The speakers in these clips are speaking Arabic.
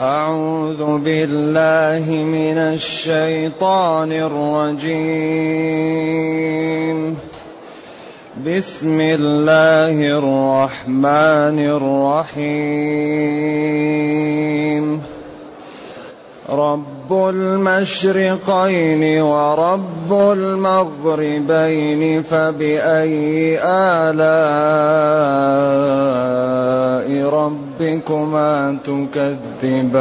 أعوذ بالله من الشيطان الرجيم. بسم الله الرحمن الرحيم. رب المشرقين ورب المغربين فبأي آلاء ربكما تكذبان.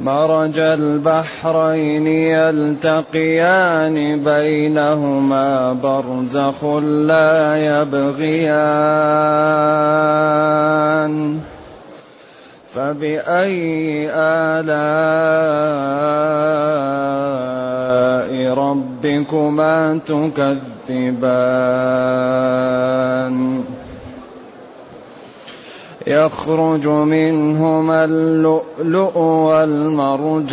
مرج البحرين يلتقيان بينهما برزخ لا يبغيان. فبأي آلاء ربكما تكذبان. يخرج منهما اللؤلؤ والمرجان.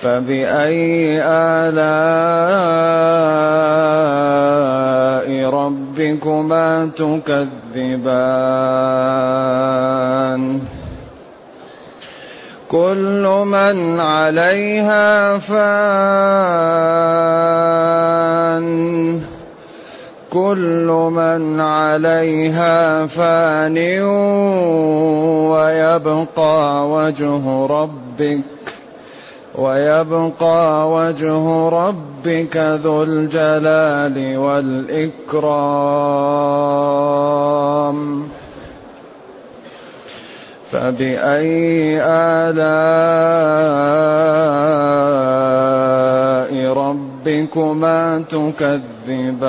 فبأي آلاء ربكما تكذبان؟ كل من عليها فان. كل من عليها فان ويبقى وجه ربك. ويبقى وجه ربك ذو الجلال والإكرام. فبأي آلاء ربكما تكذبان؟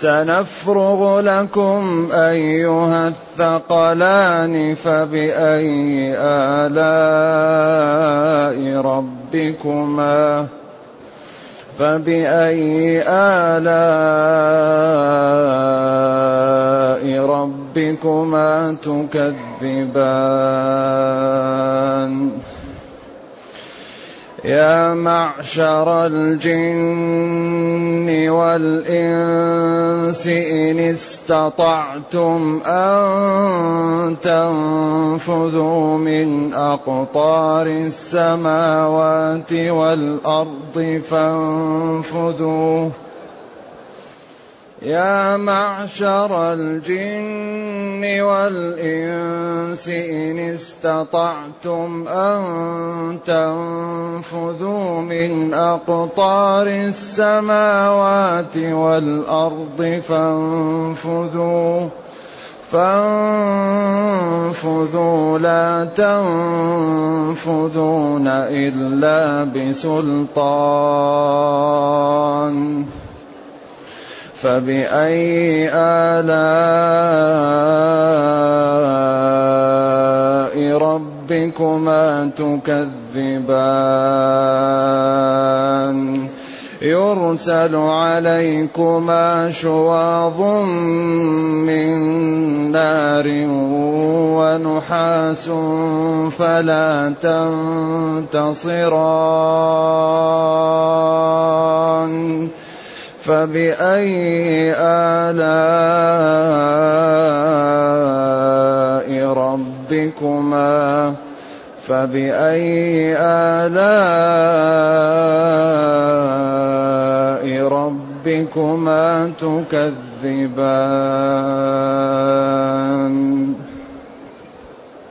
سنفرغ لكم أيها الثقلان فبأي آلاء ربكما فبأي آلاء ربكما تكذبان يا معشر الجن والإنس إن استطعتم أن تنفذوا من أقطار السماوات والأرض فانفذوا يا معشر الجن والإنس إن استطعتم أن تنفذوا من أقطار السماوات والأرض فانفذوا فانفذوا. لا تنفذون إلا بسلطان. فبأي آلاء ربكما تكذبان؟ يرسل عليكما شواظ من نار ونحاس فلا تنتصران. فبأي آلاء ربكما فبأي آلاء ربكما تكذبان.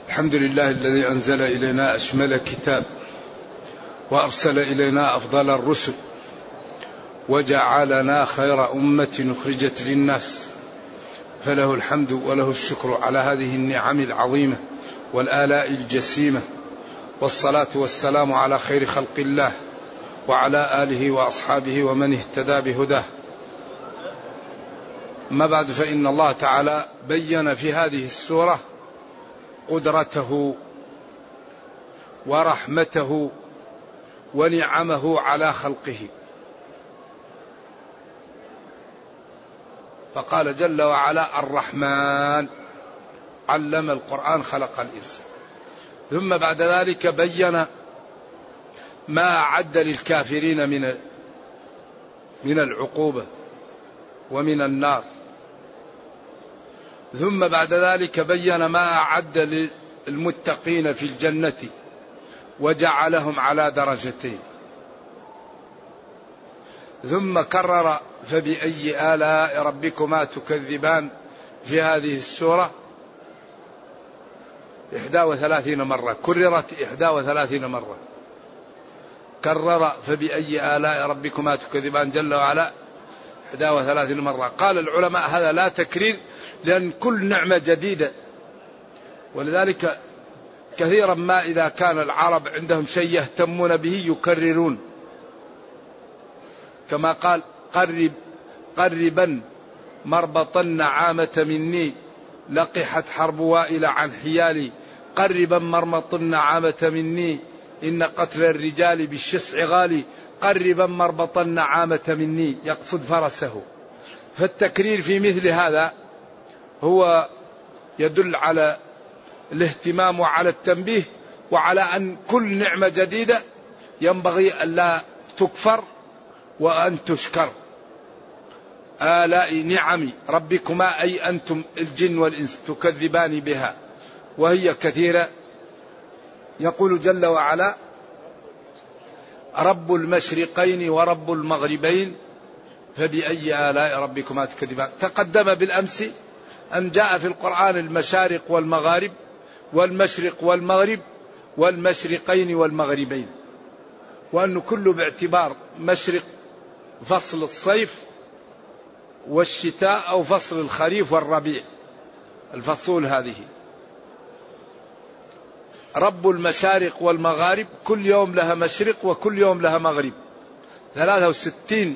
الحمد لله الذي أنزل إلينا أشمل كتاب وأرسل إلينا أفضل الرسل. وجعلنا خير أمة أخرجت للناس. فله الحمد وله الشكر على هذه النعم العظيمة والآلاء الجسيمة. والصلاة والسلام على خير خلق الله وعلى آله وأصحابه ومن اهتدى بهداه. ما بعد فإن الله تعالى بين في هذه السورة قدرته ورحمته ونعمه على خلقه. فقال جل وعلا الرحمن علم القرآن خلق الإنسان ثم بعد ذلك بين ما أعد للكافرين من من العقوبة ومن النار. ثم بعد ذلك بين ما أعد للمتقين في الجنة وجعلهم على درجتين. ثم كرر فبأي آلاء ربكما تكذبان في هذه السورة؟ إحدى وثلاثين مرة. كررت إحدى وثلاثين مرة. كرر فبأي آلاء ربكما تكذبان جل وعلا؟ إحدى وثلاثين مرة. قال العلماء هذا لا تكرير لأن كل نعمة جديدة. ولذلك كثيرا ما إذا كان العرب عندهم شيء يهتمون به يكررون. كما قال قرب قربا مربط النعامة مني لقحت حرب وائل عن حيالي. قربا مرمط النعامة مني إن قتل الرجال بالشسع غالي. قربا مربط النعامة مني يقصد فرسه. فالتكرير في مثل هذا هو يدل على الاهتمام وعلى التنبيه وعلى أن كل نعمة جديدة ينبغي ألا تكفر. وأن تشكر. آلاء نعم ربكما أي أنتم الجن والإنس تكذبان بها. وهي كثيرة. يقول جل وعلا رب المشرقين ورب المغربين فبأي آلاء ربكما تكذبان؟ تقدم بالأمس أن جاء في القرآن المشارق والمغارب والمشرق والمغرب والمشرقين والمغربين. وأن كله باعتبار مشرق فصل الصيف والشتاء أو فصل الخريف والربيع. الفصول هذه. رب المشارق والمغارب كل يوم لها مشرق وكل يوم لها مغرب. 63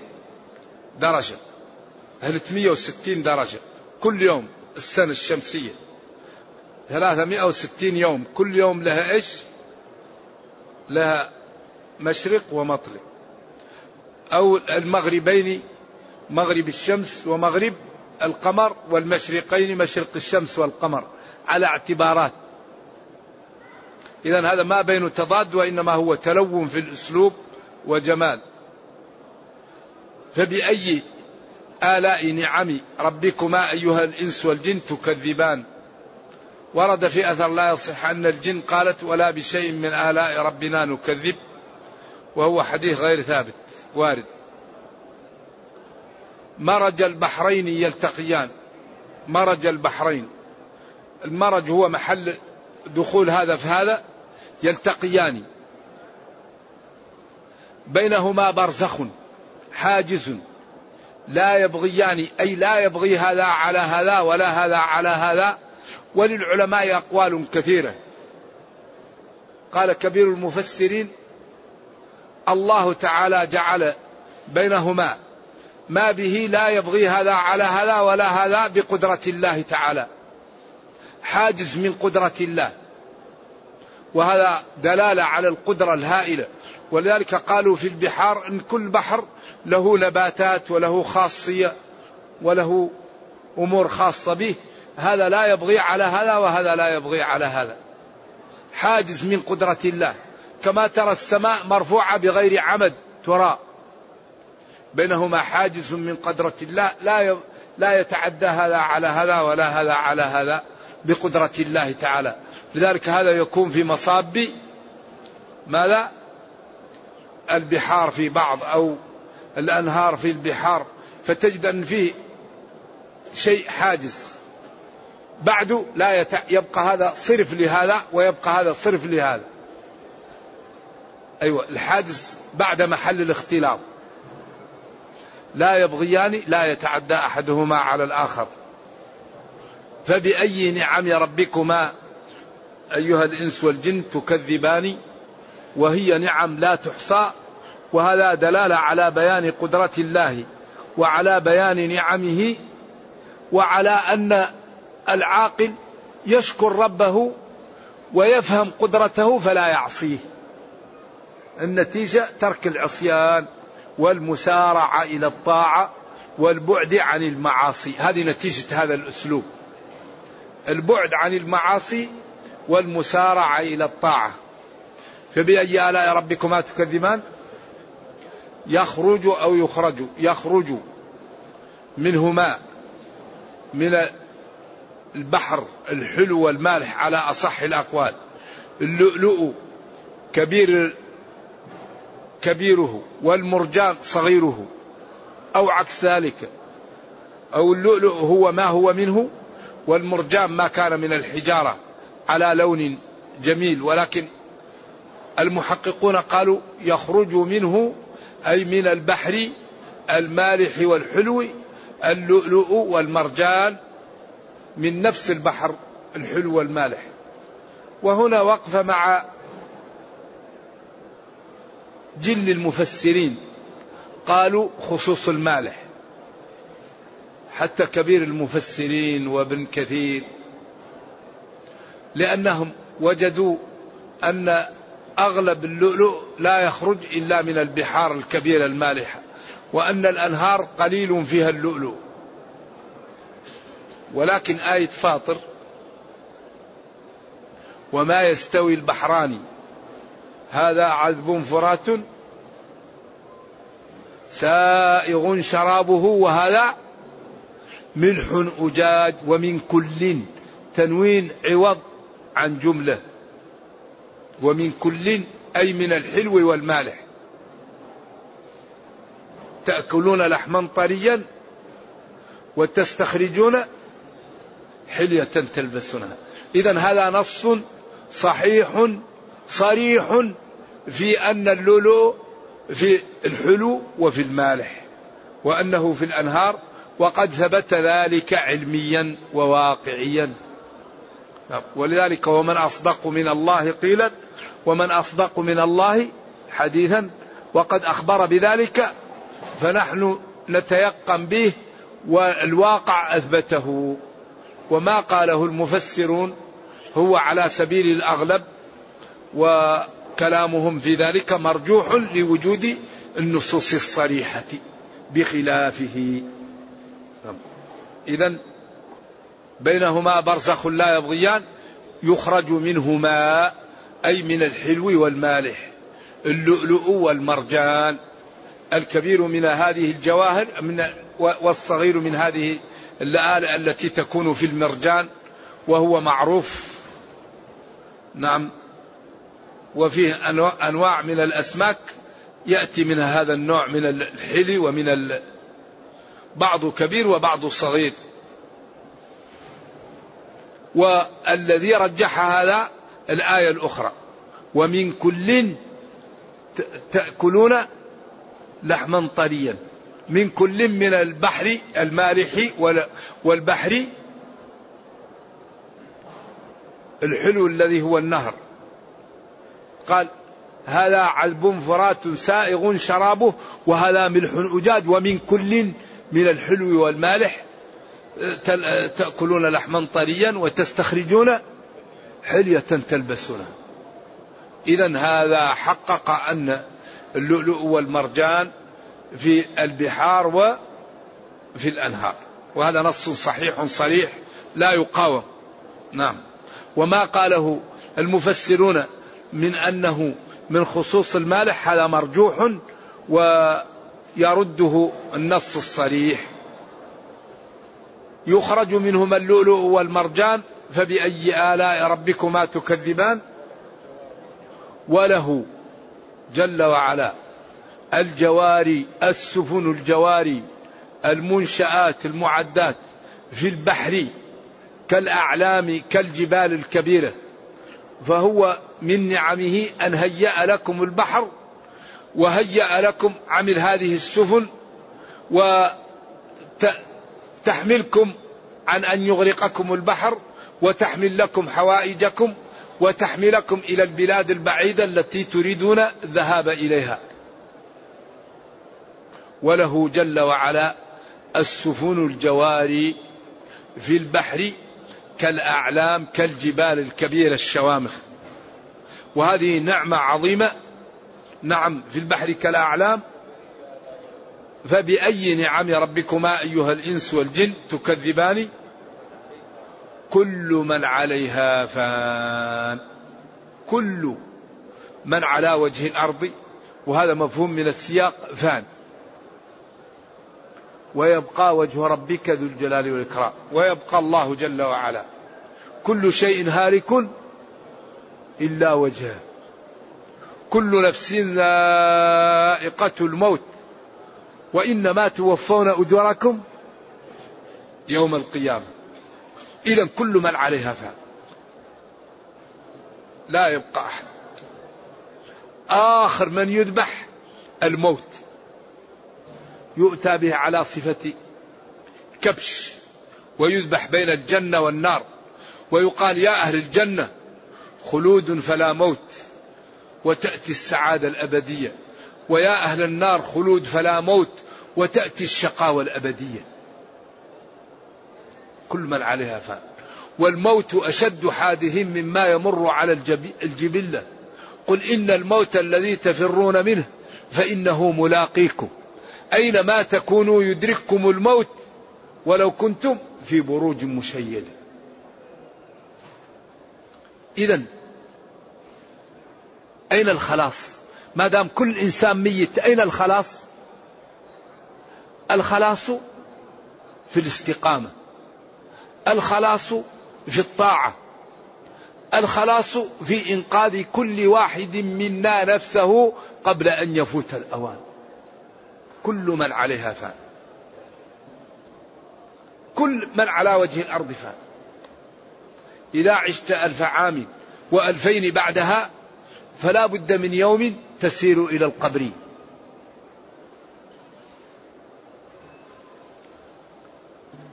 درجة. 360 درجة. كل يوم السنة الشمسية. 360 يوم. كل يوم لها إيش؟ لها مشرق ومطلق. أو المغربين مغرب الشمس ومغرب القمر والمشرقين مشرق الشمس والقمر على اعتبارات. إذا هذا ما بين تضاد وإنما هو تلون في الأسلوب وجمال. فبأي آلاء نعم ربكما أيها الإنس والجن تكذبان؟ ورد في أثر لا يصح أن الجن قالت ولا بشيء من آلاء ربنا نكذب وهو حديث غير ثابت. وارد. مرج البحرين يلتقيان. مرج البحرين. المرج هو محل دخول هذا في هذا يلتقيان. بينهما برزخ حاجز. لا يبغيان أي لا يبغي هذا على هذا ولا هذا على هذا. وللعلماء أقوال كثيرة. قال كبير المفسرين الله تعالى جعل بينهما ما به لا يبغي هذا على هذا ولا هذا بقدرة الله تعالى. حاجز من قدرة الله. وهذا دلالة على القدرة الهائلة. ولذلك قالوا في البحار أن كل بحر له نباتات وله خاصية وله أمور خاصة به. هذا لا يبغي على هذا وهذا لا يبغي على هذا. حاجز من قدرة الله. كما ترى السماء مرفوعة بغير عمد ترى. بينهما حاجز من قدرة الله لا لا يتعدى هذا على هذا ولا هذا على هذا بقدرة الله تعالى. لذلك هذا يكون في مصاب ماذا؟ البحار في بعض أو الأنهار في البحار. فتجد أن فيه شيء حاجز. بعد لا. يبقى هذا صرف لهذا ويبقى هذا صرف لهذا. أيوة الحادث بعد محل الاختلاط. لا يبغيان لا يتعدى أحدهما على الآخر. فبأي نعم ربكما أيها الإنس والجن تكذبان؟ وهي نعم لا تحصى. وهذا دلالة على بيان قدرة الله وعلى بيان نعمه وعلى أن العاقل يشكر ربه ويفهم قدرته فلا يعصيه. النتيجة ترك العصيان والمسارعة إلى الطاعة والبعد عن المعاصي. هذه نتيجة هذا الأسلوب. البعد عن المعاصي والمسارعة إلى الطاعة. فبأي آلاء ربكما تكذبان؟ يخرج أو يخرج؟ يخرج منهما من البحر الحلو والمالح على أصح الأقوال. اللؤلؤ كبير كبيره والمرجان صغيره أو عكس ذلك. أو اللؤلؤ هو ما هو منه والمرجان ما كان من الحجارة على لون جميل ولكن المحققون قالوا يخرج منه أي من البحر المالح والحلو اللؤلؤ والمرجان من نفس البحر الحلو والمالح. وهنا وقف مع جل المفسرين قالوا خصوص المالح. حتى كبير المفسرين وابن كثير. لأنهم وجدوا أن أغلب اللؤلؤ لا يخرج إلا من البحار الكبيرة المالحة وأن الأنهار قليل فيها اللؤلؤ. ولكن آية فاطر وما يستوي البحران هذا عذب فرات سائغ شرابه وهذا ملح أجاج ومن كل تنوين عوض عن جملة ومن كل أي من الحلو والمالح تأكلون لحما طريا وتستخرجون حلية تلبسونها. إذا هذا نص صحيح صريح في أن اللؤلؤ في الحلو وفي المالح وأنه في الأنهار وقد ثبت ذلك علميا وواقعيا. ولذلك ومن أصدق من الله قيلا ومن أصدق من الله حديثا وقد أخبر بذلك فنحن نتيقن به والواقع أثبته. وما قاله المفسرون هو على سبيل الأغلب وكلامهم في ذلك مرجوح لوجود النصوص الصريحة بخلافه. إذا بينهما برزخ لا يبغيان يخرج منهما أي من الحلو والمالح اللؤلؤ والمرجان. الكبير من هذه الجواهر من والصغير من هذه اللآلئ التي تكون في المرجان وهو معروف. نعم. وفيه أنواع من الأسماك. يأتي من هذا النوع من الحلي ومن بعض كبير وبعض صغير. والذي رجح هذا الآية الأخرى. ومن كل تأكلون لحما طريا. من كل من البحر المالح والبحر الحلو الذي هو النهر. قال هذا عذب فرات سائغ شرابه وهذا ملح أجاج ومن كل من الحلو والمالح تأكلون لحما طريا وتستخرجون حلية تلبسونها إذا هذا حقق أن اللؤلؤ والمرجان في البحار وفي الأنهار. وهذا نص صحيح صريح لا يقاوم. نعم. وما قاله المفسرون من أنه من خصوص المالح هذا مرجوح ويرده النص الصريح. يخرج منهما اللؤلؤ والمرجان فبأي آلاء ربكما تكذبان؟ وله جل وعلا الجواري السفن الجواري المنشآت المعدات في البحر كالأعلام كالجبال الكبيرة. فهو من نعمه أن هيأ لكم البحر وهيأ لكم عمل هذه السفن وتحملكم عن أن يغرقكم البحر وتحمل لكم حوائجكم وتحملكم إلى البلاد البعيدة التي تريدون الذهاب إليها. وله جل وعلا السفن الجواري في البحر كالأعلام كالجبال الكبيرة الشوامخ. وهذه نعمة عظيمة. نعم في البحر كالأعلام. فبأي نعم ربكما أيها الإنس والجن تكذبان؟ كل من عليها فان. كل من على وجه الأرض. وهذا مفهوم من السياق فان. ويبقى وجه ربك ذو الجلال والإكرام. ويبقى الله جل وعلا. كل شيء هالك إلا وجهه. كل نفس ذائقة الموت. وإنما توفون أجوركم يوم القيامة. إذا كل من عليها فان. لا يبقى أحد. آخر من يذبح الموت. يؤتى به على صفة كبش ويذبح بين الجنة والنار ويقال يا أهل الجنة خلود فلا موت وتأتي السعادة الأبدية ويا أهل النار خلود فلا موت وتأتي الشقاوة الأبدية. كل من عليها فان. والموت أشد حادث مما يمر على الجبلة. قل إن الموت الذي تفرون منه فإنه ملاقيكم. أينما تكونوا يدرككم الموت ولو كنتم في بروج مشيدة. إذا أين الخلاص؟ ما دام كل إنسان ميت أين الخلاص؟ الخلاص في الاستقامة. الخلاص في الطاعة. الخلاص في إنقاذ كل واحد منا نفسه قبل أن يفوت الأوان. كل من عليها فان. كل من على وجه الأرض فان. إذا عشت ألف عام وألفين بعدها فلا بد من يوم تسير إلى القبر.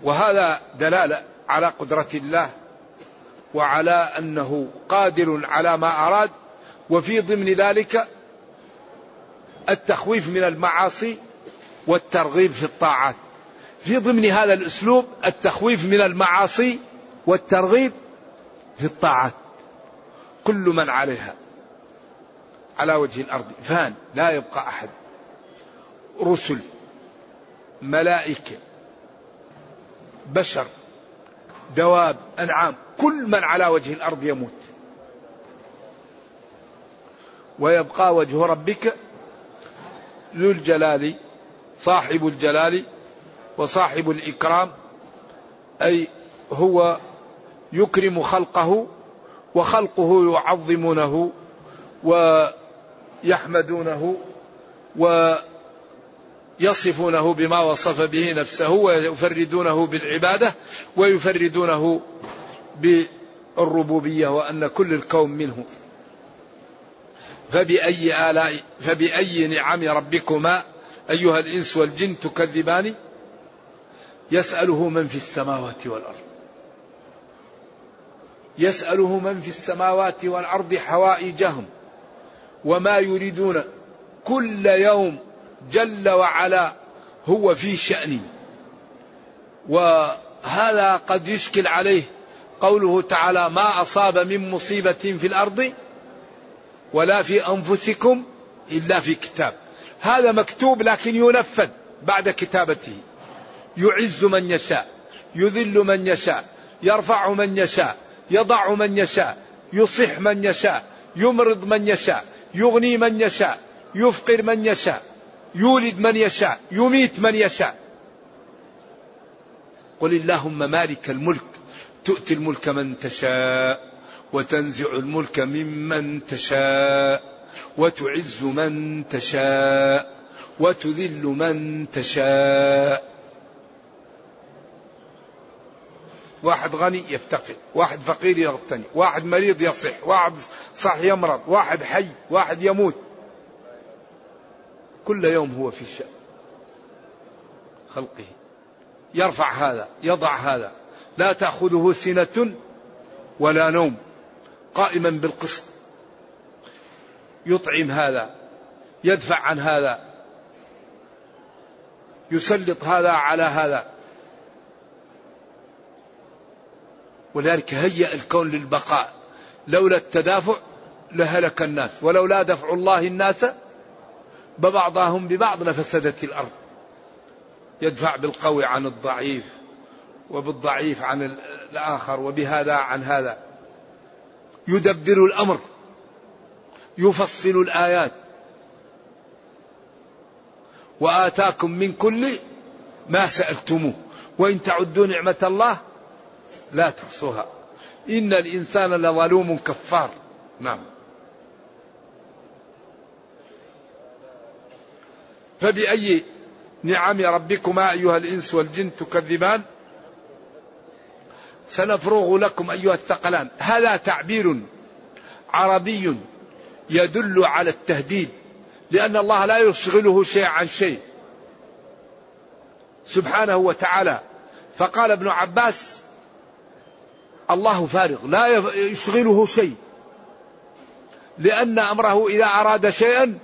وهذا دلالة على قدرة الله وعلى أنه قادر على ما أراد وفي ضمن ذلك التخويف من المعاصي والترغيب في الطاعات. في ضمن هذا الأسلوب التخويف من المعاصي والترغيب في الطاعات. كل من عليها. على وجه الأرض. فان لا يبقى أحد. رسل ملائكة بشر دواب أنعام كل من على وجه الأرض يموت. ويبقى وجه ربك ذو الجلال صاحب الجلال وصاحب الإكرام أي هو يكرم خلقه وخلقه يعظمونه ويحمدونه ويصفونه بما وصف به نفسه ويفردونه بالعبادة ويفردونه بالربوبية وأن كل الكون منه. فبأي آلاء فبأي نعم ربكما أيها الإنس والجن تكذبان؟ يسأله من في السماوات والأرض. يسأله من في السماوات والأرض حوائجهم وما يريدون. كل يوم جل وعلا هو في شأن. وهذا قد يشكل عليه قوله تعالى ما أصاب من مصيبة في الأرض ولا في أنفسكم إلا في كتاب. هذا مكتوب لكن ينفذ بعد كتابته. يعز من يشاء يذل من يشاء يرفع من يشاء يضع من يشاء يصح من يشاء يمرض من يشاء يغني من يشاء يفقر من يشاء يولد من يشاء يميت من يشاء. قل اللهم مالك الملك تؤتي الملك من تشاء وتنزع الملك ممن تشاء. وتعز من تشاء وتذل من تشاء. واحد غني يفتقر واحد فقير يغتني واحد مريض يصح واحد صح يمرض واحد حي واحد يموت. كل يوم هو في شأن خلقه. يرفع هذا يضع هذا. لا تأخذه سنة ولا نوم قائما بالقسط. يطعم هذا يدفع عن هذا يسلط هذا على هذا. ولذلك هيأ الكون للبقاء. لولا التدافع لهلك الناس ولولا دفع الله الناس ببعضهم ببعض لفسدت الأرض. يدفع بالقوي عن الضعيف وبالضعيف عن الآخر وبهذا عن هذا. يدبر الأمر. يفصل الآيات. وآتاكم من كل ما سألتموه. وإن تعدوا نعمة الله لا تحصوها. إن الإنسان لظلوم كفار. نعم. فبأي نعم ربكما أيها الإنس والجن تكذبان؟ سنفرغ لكم أيها الثقلان. هذا تعبير عربي يدل على التهديد لأن الله لا يشغله شيء عن شيء. سبحانه وتعالى فقال ابن عباس الله فارغ لا يشغله شيء لأن أمره إذا أراد شيئا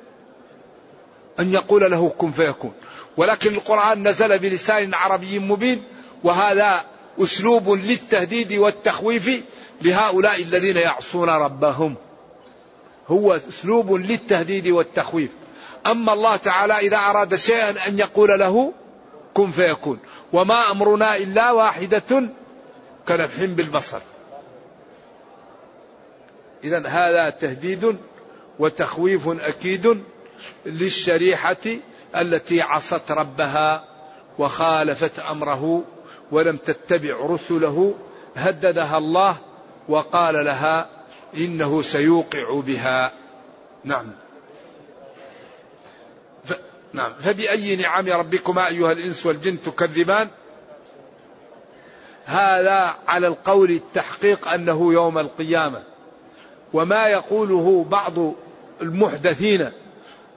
أن يقول له كن فيكون. ولكن القرآن نزل بلسان عربي مبين وهذا أسلوب للتهديد والتخويف لهؤلاء الذين يعصون ربهم. هو أسلوب للتهديد والتخويف. أما الله تعالى إذا أراد شيئا أن يقول له كن فيكون. وما أمرنا إلا واحدة كلمح بالبصر. إذا هذا تهديد وتخويف أكيد للشريحة التي عصت ربها وخالفت أمره ولم تتبع رسله. هددها الله وقال لها إنه سيوقع بها. نعم. ف... نعم. فبأي نعم ربكما أيها الإنس والجن تكذبان؟ هذا على القول التحقيق أنه يوم القيامة. وما يقوله بعض المحدثين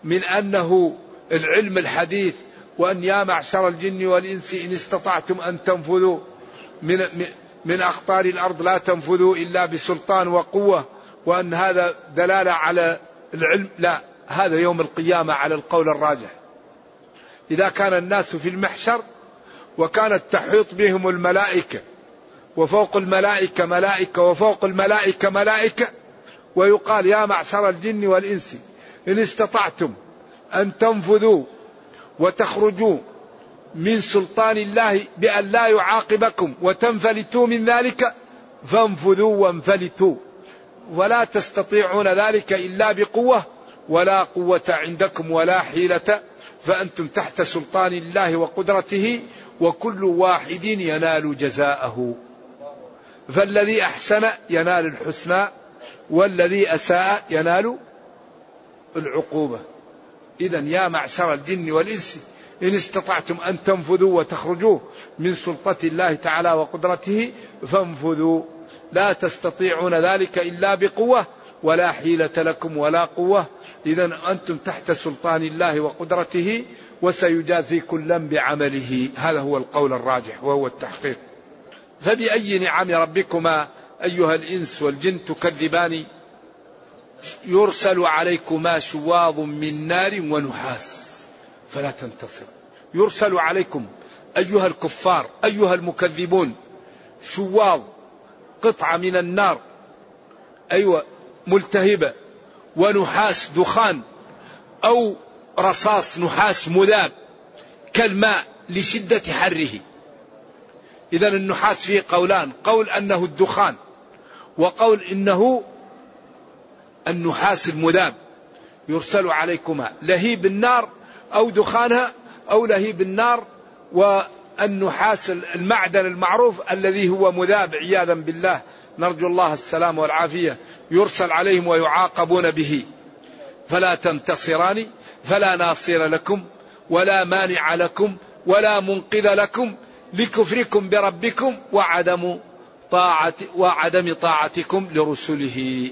من أنه العلم الحديث وأن يا معشر الجن والإنس إن استطعتم أن تنفذوا من, من أخطار الأرض لا تنفذوا إلا بسلطان وقوة وأن هذا دلالة على العلم. لا هذا يوم القيامة على القول الراجح. إذا كان الناس في المحشر وكانت تحيط بهم الملائكة وفوق الملائكة ملائكة وفوق الملائكة ملائكة ويقال يا معشر الجن والإنس إن استطعتم أن تنفذوا وتخرجوا من سلطان الله بأن لا يعاقبكم وتنفلتوا من ذلك فانفذوا وانفلتوا. ولا تستطيعون ذلك إلا بقوة ولا قوة عندكم ولا حيلة فأنتم تحت سلطان الله وقدرته وكل واحد ينال جزاءه. فالذي أحسن ينال الحسنى والذي أساء ينال العقوبة. إذا يا معشر الجن والإنس إن استطعتم أن تنفذوا وتخرجوا من سلطة الله تعالى وقدرته فانفذوا. لا تستطيعون ذلك إلا بقوة ولا حيلة لكم ولا قوة. إذا أنتم تحت سلطان الله وقدرته وسيجازي كلا بعمله. هذا هو القول الراجح وهو التحقيق. فبأي نعم ربكما أيها الإنس والجن تكذبان؟ يرسل عليكما شواظ من نار ونحاس. فلا تنتصر. يرسل عليكم أيها الكفار أيها المكذبون شواظ قطعة من النار أيوة ملتهبة ونحاس دخان أو رصاص نحاس مذاب كالماء لشدة حره. إذا النحاس فيه قولان قول أنه الدخان وقول إنه النحاس المذاب. يرسل عليكما لهيب النار أو دخانها أو لهيب النار والنحاس المعدن المعروف الذي هو مذاب عياذا بالله. نرجو الله السلام والعافية. يرسل عليهم ويعاقبون به. فلا تنتصران فلا ناصر لكم ولا مانع لكم ولا منقذ لكم. لكفركم بربكم وعدم طاعة وعدم طاعتكم لرسله.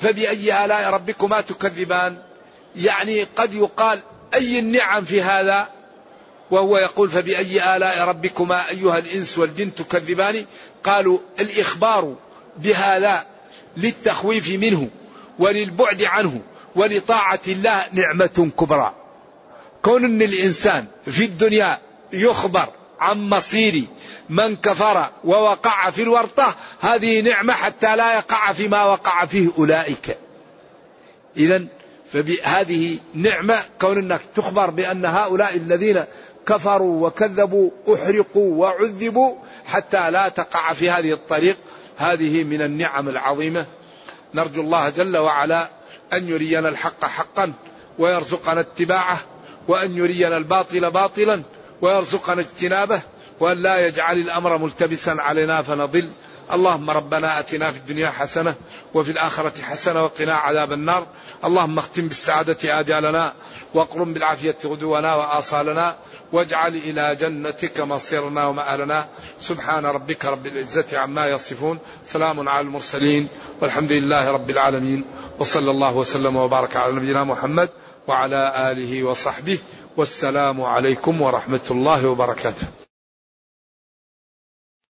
فبأي آلاء ربكما تكذبان؟ يعني قد يقال أي النعم في هذا؟ وهو يقول فبأي آلاء ربكما أيها الإنس والجن تكذبان؟ قالوا الإخبار بهذا للتخويف منه وللبعد عنه ولطاعة الله نعمة كبرى. كون أن الإنسان في الدنيا يخبر عن مصير من كفر ووقع في الورطة هذه نعمة حتى لا يقع فيما وقع فيه أولئك. إذا فهذه نعمة كون أنك تخبر بأن هؤلاء الذين كفروا وكذبوا أحرقوا وعذبوا حتى لا تقع في هذه الطريق. هذه من النعم العظيمة. نرجو الله جل وعلا أن يرينا الحق حقا ويرزقنا اتباعه وأن يرينا الباطل باطلا ويرزقنا اجتنابه وأن لا يجعل الأمر ملتبسا علينا فنضل. اللهم ربنا آتنا في الدنيا حسنة وفي الآخرة حسنة وقنا عذاب النار. اللهم اختم بالسعادة آجالنا واقرم بالعافية غدونا وآصالنا واجعل إلى جنتك مصيرنا ومآلنا. سبحان ربك رب العزة عما يصفون. سلام على المرسلين. والحمد لله رب العالمين. وصلى الله وسلم وبارك على نبينا محمد وعلى آله وصحبه. والسلام عليكم ورحمة الله وبركاته.